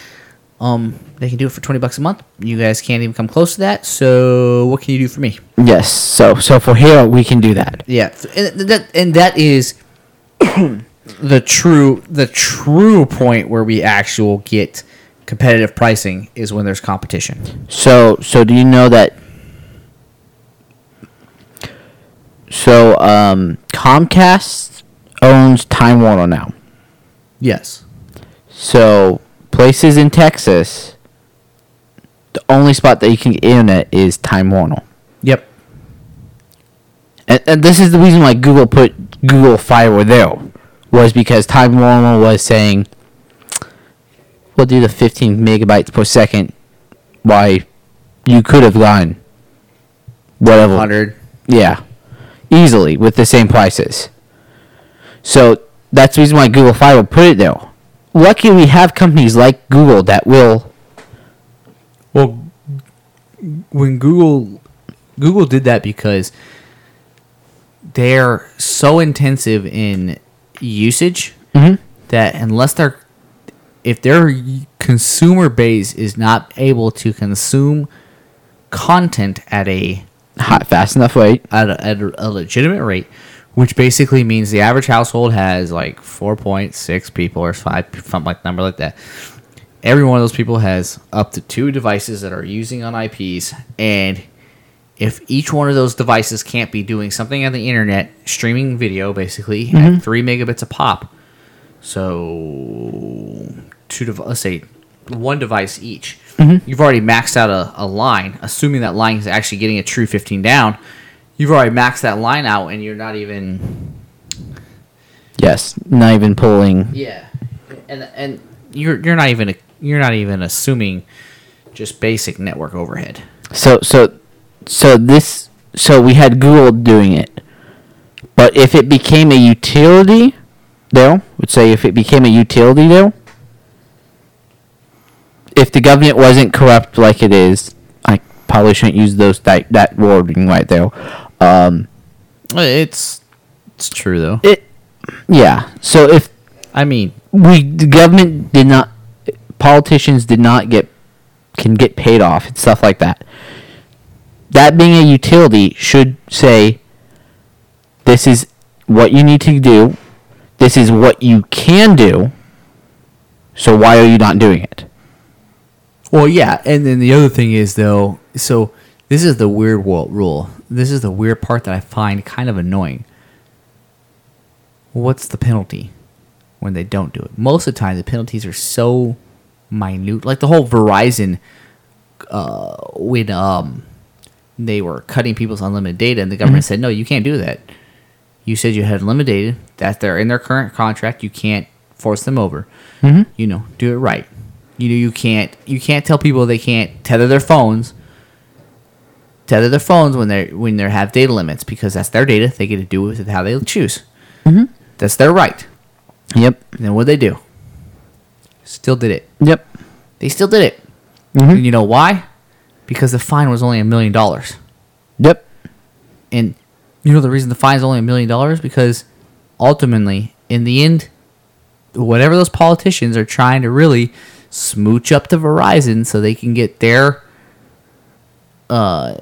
Um, they can do it for twenty bucks a month. You guys can't even come close to that. So, what can you do for me? Yes. So so for here we can do that. Yeah, and that and that is the true the true point where we actual get competitive pricing is when there's competition. So so do you know that? So um, Comcast owns Time Warner now. Yes. So places in Texas, the only spot that you can get internet is Time Warner. Yep. And, and this is the reason why Google put Google Fiber there, was because Time Warner was saying, we'll do the 15 megabytes per second, why you could have gone whatever. Hundred. Yeah, easily with the same prices. So that's the reason why Google Fiber put it there. Lucky we have companies like Google that will. Well, when Google Google did that because they're so intensive in usage Mhm. that unless they're if their consumer base is not able to consume content at a Hot, fast enough rate. at a, at a legitimate rate, which basically means the average household has like 4.6 people or five something like number like that. Every one of those people has up to two devices that are using on IPs, and if each one of those devices can't be doing something on the internet, streaming video basically at mm-hmm. three megabits a pop, so two dev- let's say one device each. Mm-hmm. You've already maxed out a, a line, assuming that line is actually getting a true 15 down. You've already maxed that line out, and you're not even Yes, not even pulling. yeah, and and you're you're not even you're not even assuming just basic network overhead. So so so this so we had Google doing it. But if it became a utility though, would say if it became a utility though, if the government wasn't corrupt like it is, I probably shouldn't use those that, that wording right there. Um, It's it's true though. it yeah. So if I mean, we the government did not politicians did not get can get paid off and stuff like that that being a utility should say this is what you need to do this is what you can do so why are you not doing it Well, yeah, and then the other thing is though, so this is the weird world rule. This is the weird part that I find kind of annoying. What's the penalty when they don't do it? Most of the time, the penalties are so minute. Like the whole Verizon, uh, when um, they were cutting people's unlimited data, and the government said, "No, you can't do that." You said you had unlimited data. That they're in their current contract. You can't force them over. Mhm. You know, do it right. You know, you can't you can't tell people they can't tether their phones. Tether their phones when they when they have data limits because that's their data. They get to do with it how they choose. Mhm. That's their right. yep And then what did they do? Still did it. yep They still did it. Mhm. And you know why? Because the fine was only a million dollars. yep And you know the reason the fine is only a million dollars because ultimately, in the end, whatever those politicians are trying to really smooch up to Verizon so they can get their uh,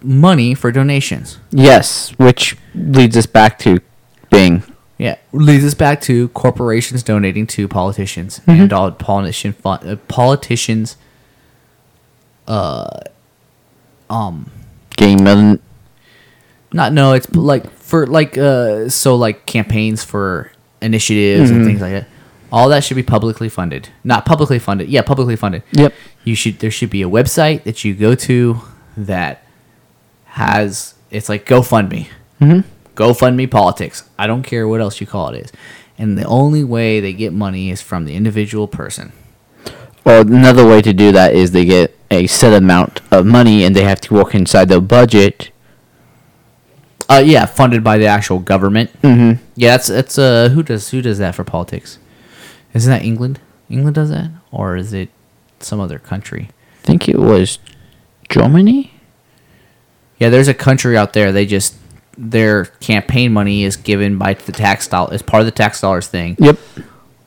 money for donations. yes which leads us back to Bing Yeah, leads us back to corporations donating to politicians and all politician fun, uh, politicians. Uh, um, game million not no, it's like for like uh so like campaigns for initiatives and things like that. All that should be publicly funded. Not publicly funded. Yeah, publicly funded. Yep. You should there should be a website that you go to that has it's like GoFundMe. Mm-hmm. GoFundMe politics. I don't care what else you call it is. And the only way they get money is from the individual person. Well, another way to do that is they get a set amount of money and they have to work inside their budget. Uh, yeah, funded by the actual government. Mm-hmm. Yeah, that's that's uh who does who does that for politics? Isn't that England? England does that, or is it some other country? I think it was Germany. Yeah, there's a country out there. They just their campaign money is given by the tax dollar as part of the tax dollars thing. Yep.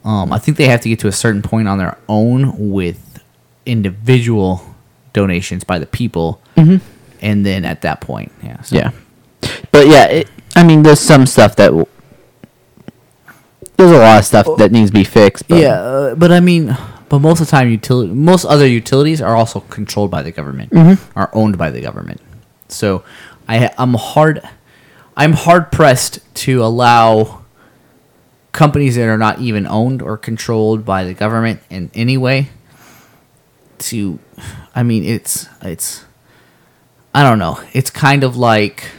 Um, I think they have to get to a certain point on their own with individual donations by the people, mm-hmm. and then at that point, yeah, so. Yeah. But yeah, it, I mean, there's some stuff that there's a lot of stuff that needs to be fixed. But Yeah, uh, but I mean, but most of the time, utility most other utilities are also controlled by the government, are owned by the government. So, I I'm hard, I'm hard pressed to allow companies that are not even owned or controlled by the government in any way. To, I mean, it's it's, I don't know. It's kind of like.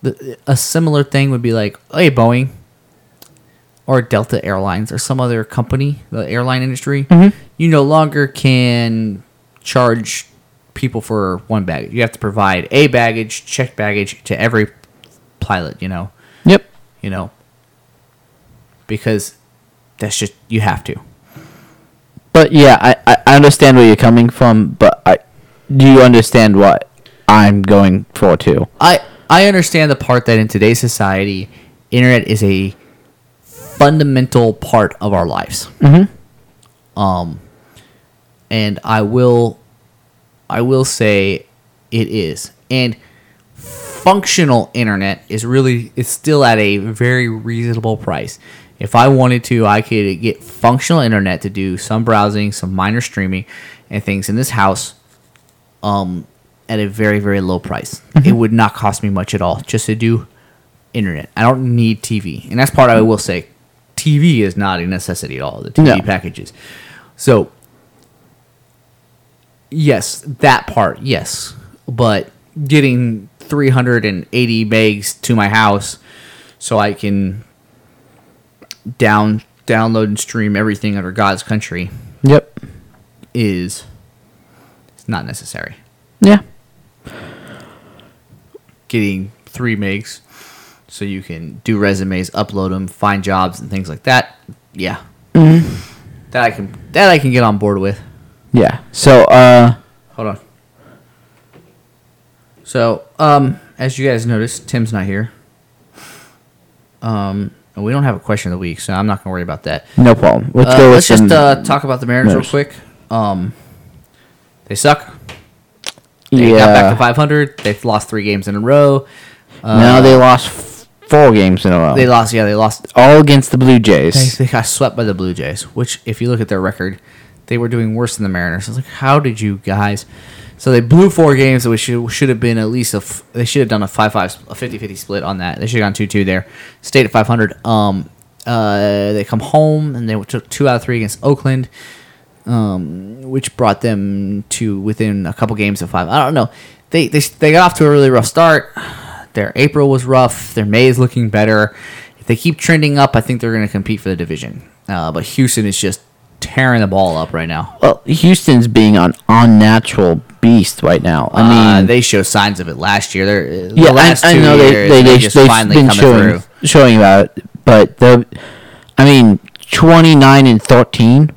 The, a similar thing would be like, hey, Boeing, or Delta Airlines or some other company, the airline industry, mm-hmm. you no longer can charge people for one baggage. You have to provide a baggage, checked baggage to every pilot, you know, yep. you know, because that's just you have to. But yeah, I, I I understand where you're coming from. But I do you understand what I'm going for too? I I understand the part that in today's society, internet is a fundamental part of our lives. Mm-hmm. Um, and I will, I will say, it is, and functional internet is really it's still at a very reasonable price. If I wanted to, I could get functional internet to do some browsing, some minor streaming, and things in this house um, at a very very low price. It would not cost me much at all just to do internet. I don't need TV, and that's part I will say. TV is not a necessity at all. The TV No. packages. So yes, that part, yes, but getting 380 megs to my house so I can down download and stream everything under God's country Yep. is it's not necessary. Yeah. Getting three megs so you can do resumes, upload them, find jobs, and things like that. Yeah, that I can that I can get on board with. Yeah. So uh, Hold on. So, um, as you guys noticed, Tim's not here. Um, and we don't have a question of the week, so I'm not gonna worry about that. no problem. Let's Uh, go let's just uh, talk about the Mariners real quick. Um, they suck. They got back to 500. They've lost three games in a row. Uh, now they lost f- four games in a row. They lost. Yeah, they lost. all against the Blue Jays. they got swept by the Blue Jays. Which, if you look at their record, they were doing worse than the Mariners. I was like, how did you guys? So they blew four games, which should, should have been at least a. F- they should have done a 5-5, a 50-50 split on that. They should have gone two two there. Stayed at 500. Um, uh, they come home and they took two out of three against Oakland, um, which brought them to within a couple games of five. I don't know. They they they got off to a really rough start. Their April was rough. Their May is looking better. If they keep trending up, I think they're going to compete for the division. Uh, but Houston is just tearing the ball up right now. Well, Houston's being an unnatural beast right now. I I mean, they show signs of it last year. They're yeah, the last I, I two know they years, they they're they just they've finally been coming showing through. showing about it, but the, I mean, twenty nine and thirteen.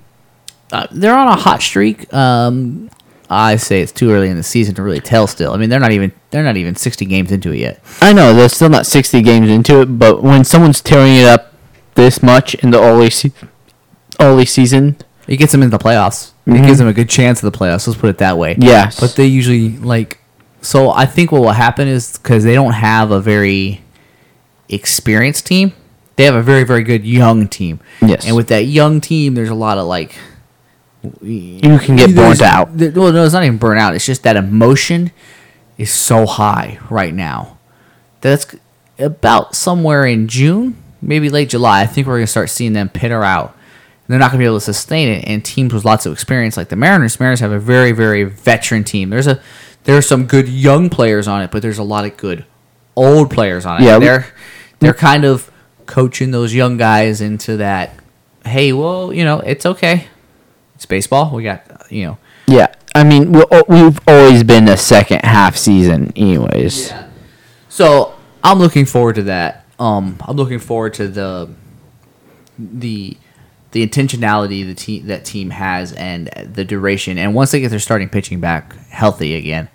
Uh, they're on a hot streak. Um, I say it's too early in the season to really tell. Still, I mean, they're not even they're not even sixty games into it yet. I know they're still not sixty games into it, but when someone's tearing it up this much in the early se- early season, It gets them into the playoffs. It mm-hmm. gives them a good chance of the playoffs. Let's put it that way. Yes. But they usually like. So I think what will happen is because they don't have a very experienced team, they have a very very good young team. Yes. And with that young team, there's a lot of like. You can get burnt out. well, no, it's not even burnt out. It's just that emotion is so high right now that's about somewhere in June, maybe late July. I think we're gonna start seeing them pitter out. They're not gonna be able to sustain it. And teams with lots of experience, like the Mariners, Mariners have a very, very veteran team. There's a there are some good young players on it, but there's a lot of good old players on it. Yeah, they're they're kind of coaching those young guys into that. Hey, well, you know, it's okay. It's baseball. We got you know. Yeah, I mean we- we've always been a second half season, anyways. So I'm looking forward to that. Um, I'm looking forward to the the the intentionality the team that team has and the duration. And once they get their starting pitching back healthy again,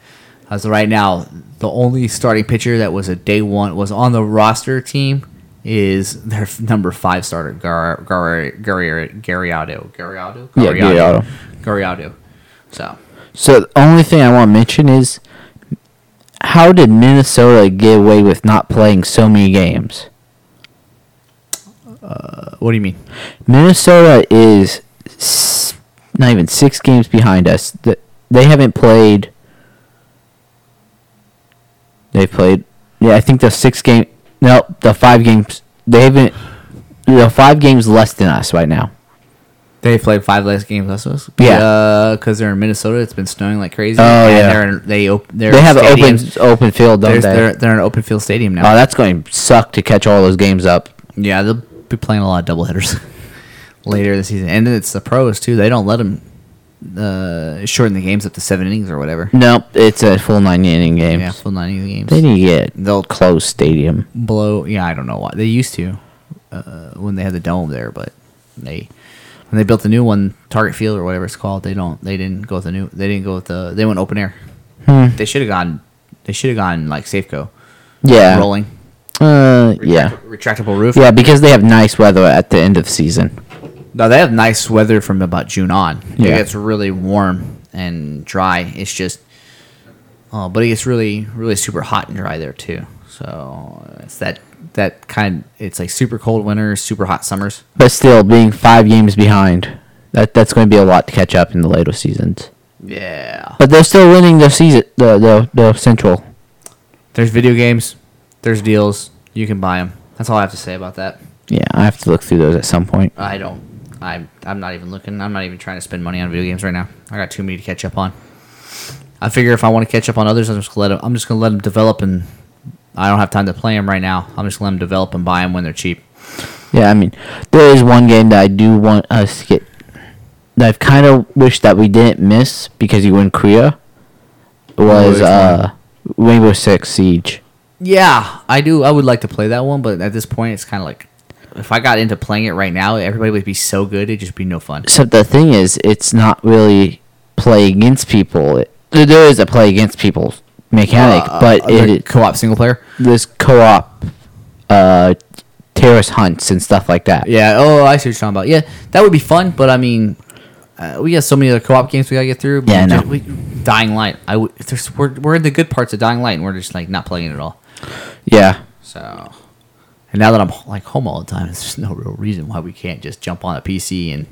as of right now, the only starting pitcher that was a day one was on the roster team is their number five starter Gar Gar Gary Gallardo Gallardo Yeah, Gallardo. Gallardo. So So the only thing I want to mention is how did Minnesota get away with not playing so many games? Uh, what do you mean? Minnesota is s- not even six games behind us. Th- They haven't played. They've played. Yeah, I think the six game. No, the five games. They haven't. The five games less than us right now. They played five less games less us. Yeah. Uh, because they're in Minnesota. It's been snowing like crazy. Oh, yeah. They're in, they op- they're They have an open open field, don't they? They're they're in an open field stadium now. Oh, that's going to suck to catch all those games up. yeah, they'll be playing a lot of doubleheaders later this season, and it's the pros too. They don't let them uh, shorten the games up to seven innings or whatever. Nope, it's a full nine inning game. Yeah, full nine inning games. They need to get They'll close stadium. blow. Yeah, I don't know why they used to uh, when they had the dome there, but they when they built the new one, Target Field or whatever it's called, they don't. They didn't go with the new. They didn't go with the. They went open air. Hmm. They should have gone. They should have gone like Safeco, Yeah. rolling. Uh, yeah. retractable roof. Yeah, because they have nice weather at the end of season. No, they have nice weather from about June on. Yeah. It gets really warm and dry. It's just, uh, but it gets really, really super hot and dry there too. So it's that that kind. It's like super cold winters, super hot summers. But still, being five games behind, that that's going to be a lot to catch up in the later seasons. Yeah. But they're still winning the season, the the, the Central. There's video games. There's deals. You can buy them. That's all I have to say about that. Yeah, I have to look through those at some point. I don't. I'm. I'm not even looking. I'm not even trying to spend money on video games right now. I got too many to catch up on. I figure if I want to catch up on others, I'm just gonna let them. I'm just gonna let them develop, and I don't have time to play them right now. I'm just gonna let them develop and buy them when they're cheap. Yeah, I mean, there is one game that I do want us to get. That I've kind of wished that we didn't miss because you were in Korea. Was uh, Rainbow Six Siege. Yeah, I do. I would like to play that one, but at this point, it's kind of like if I got into playing it right now, everybody would be so good, it'd just be no fun. So the thing is, it's not really play against people. It, there is a play against people mechanic, Uh, but it co-op single player. This co-op, uh, terrorist hunts and stuff like that. Yeah. Oh, I see what you're talking about. Yeah, that would be fun, but I mean, uh, we got so many other co-op games we gotta get through. Yeah, I We Dying Light. I. There's, we're we're in the good parts of Dying Light, and we're just like not playing it at all. Yeah, So, and now that I'm like home all the time, there's just no real reason why we can't just jump on a PC and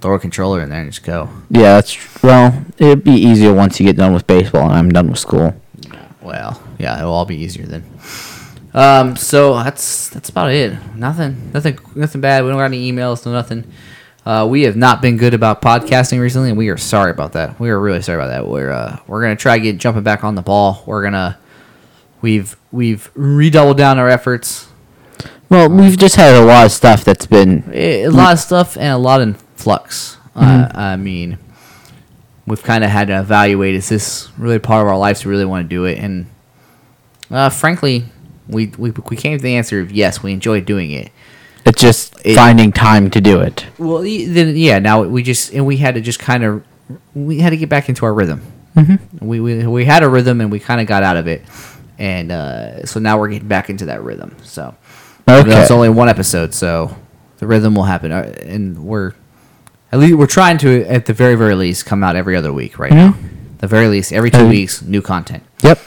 throw a controller in there and just go. yeah. That's well. It'd be easier once you get done with baseball and I'm done with school. Well, yeah, it'll all be easier then. Um, so that's that's about it. Nothing, nothing, nothing bad. We don't got any emails, no nothing. Uh, we have not been good about podcasting recently, and we are sorry about that. We are really sorry about that. We're uh, we're gonna try to get jumping back on the ball. We're gonna we've we've redoubled down our efforts. Well, we've just had a lot of stuff that's been. Eh, A lot of stuff and a lot in flux. Uh, I mean, we've kind of had to evaluate: is this really part of our lives? We really want to do it, and uh, frankly, we, we we came to the answer of yes. We enjoy doing it. It's just It- finding time to do it. Well, then yeah. Now we just and we had to just kind of we had to get back into our rhythm. Mm-hmm. We, we we had a rhythm and we kind of got out of it, and uh, so now we're getting back into that rhythm. So Okay. it's only one episode, so the rhythm will happen, uh, and we're at least we're trying to at the very very least come out every other week right now. The very least every two Mhm. weeks, new content. Yep.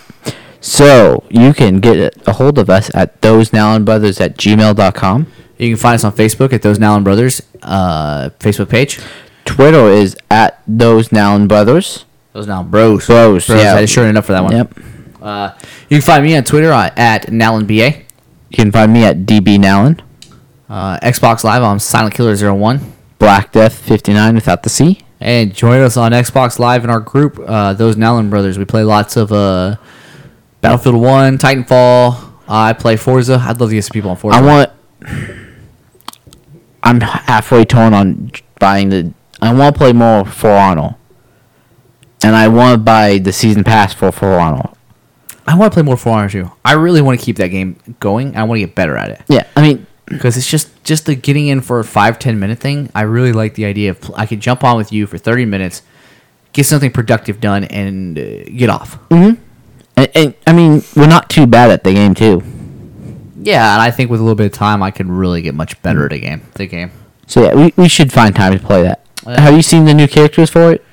So you can get a hold of us at those now brothers at gmail.com. You can find us on Facebook at those Nallen Brothers uh, Facebook page. Twitter is at those now brothers. Those now bros. Bros, yeah. I just short enough for that one. Yep. Uh, you can find me on Twitter uh, at NallenBA. You can find me at DB Nallen, Uh, Xbox Live on Silent Killer 01. Black Death 59 without the C. And join us on Xbox Live in our group, uh, those Nallen brothers. We play lots of uh, Battlefield 1, Titanfall. I play Forza. I'd love to get some people on Forza. I want. I'm halfway torn on buying the. I want to play more For Honor. And I want to buy the season pass for For Honor. I want to play more For Honor too. I really want to keep that game going. I want to get better at it Yeah, I mean, because it's just just the getting in for a five ten minute thing. I really like the idea of pl- I could jump on with you for thirty minutes, get something productive done, and uh, get off. and, and, I mean, we're not too bad at the game too. Yeah, and I think with a little bit of time, I could really get much better at a game. The game. So yeah, we, we should find time to play that. Yeah. Have you seen the new characters for it?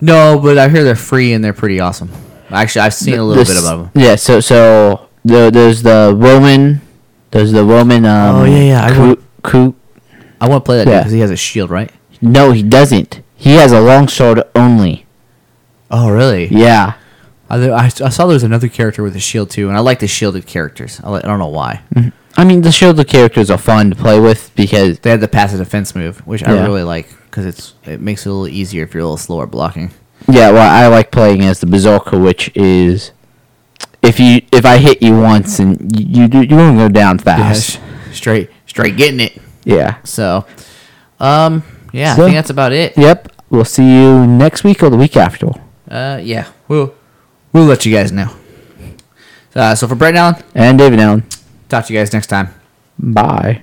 No, but I hear they're free and they're pretty awesome. Actually, I've seen a little This- bit about them. Yeah, so so the, there's the Roman, there's the Roman. Um, Oh, yeah, yeah, I Cru- wrote- I want to play that Yeah. because he has a shield, right? no, he doesn't. He has a long sword only. Oh, really? Yeah. I, I, I saw there was another character with a shield too, and I like the shielded characters. I, like, I don't know why. I mean, the shielded characters are fun to play with because They have the passive defense move, which I really like because it's it makes it a little easier if you're a little slower blocking. Yeah, well, I like playing as the Berserker, which is if you if I hit you once and you you, you won't go down fast. straight straight getting it. Yeah. So, um, yeah, So- I think that's about it. Yep. We'll see you next week or the week after. Uh, yeah, we'll we'll let you guys know. Uh, so for Brett Nallen, And David Nallen. talk to you guys next time. Bye.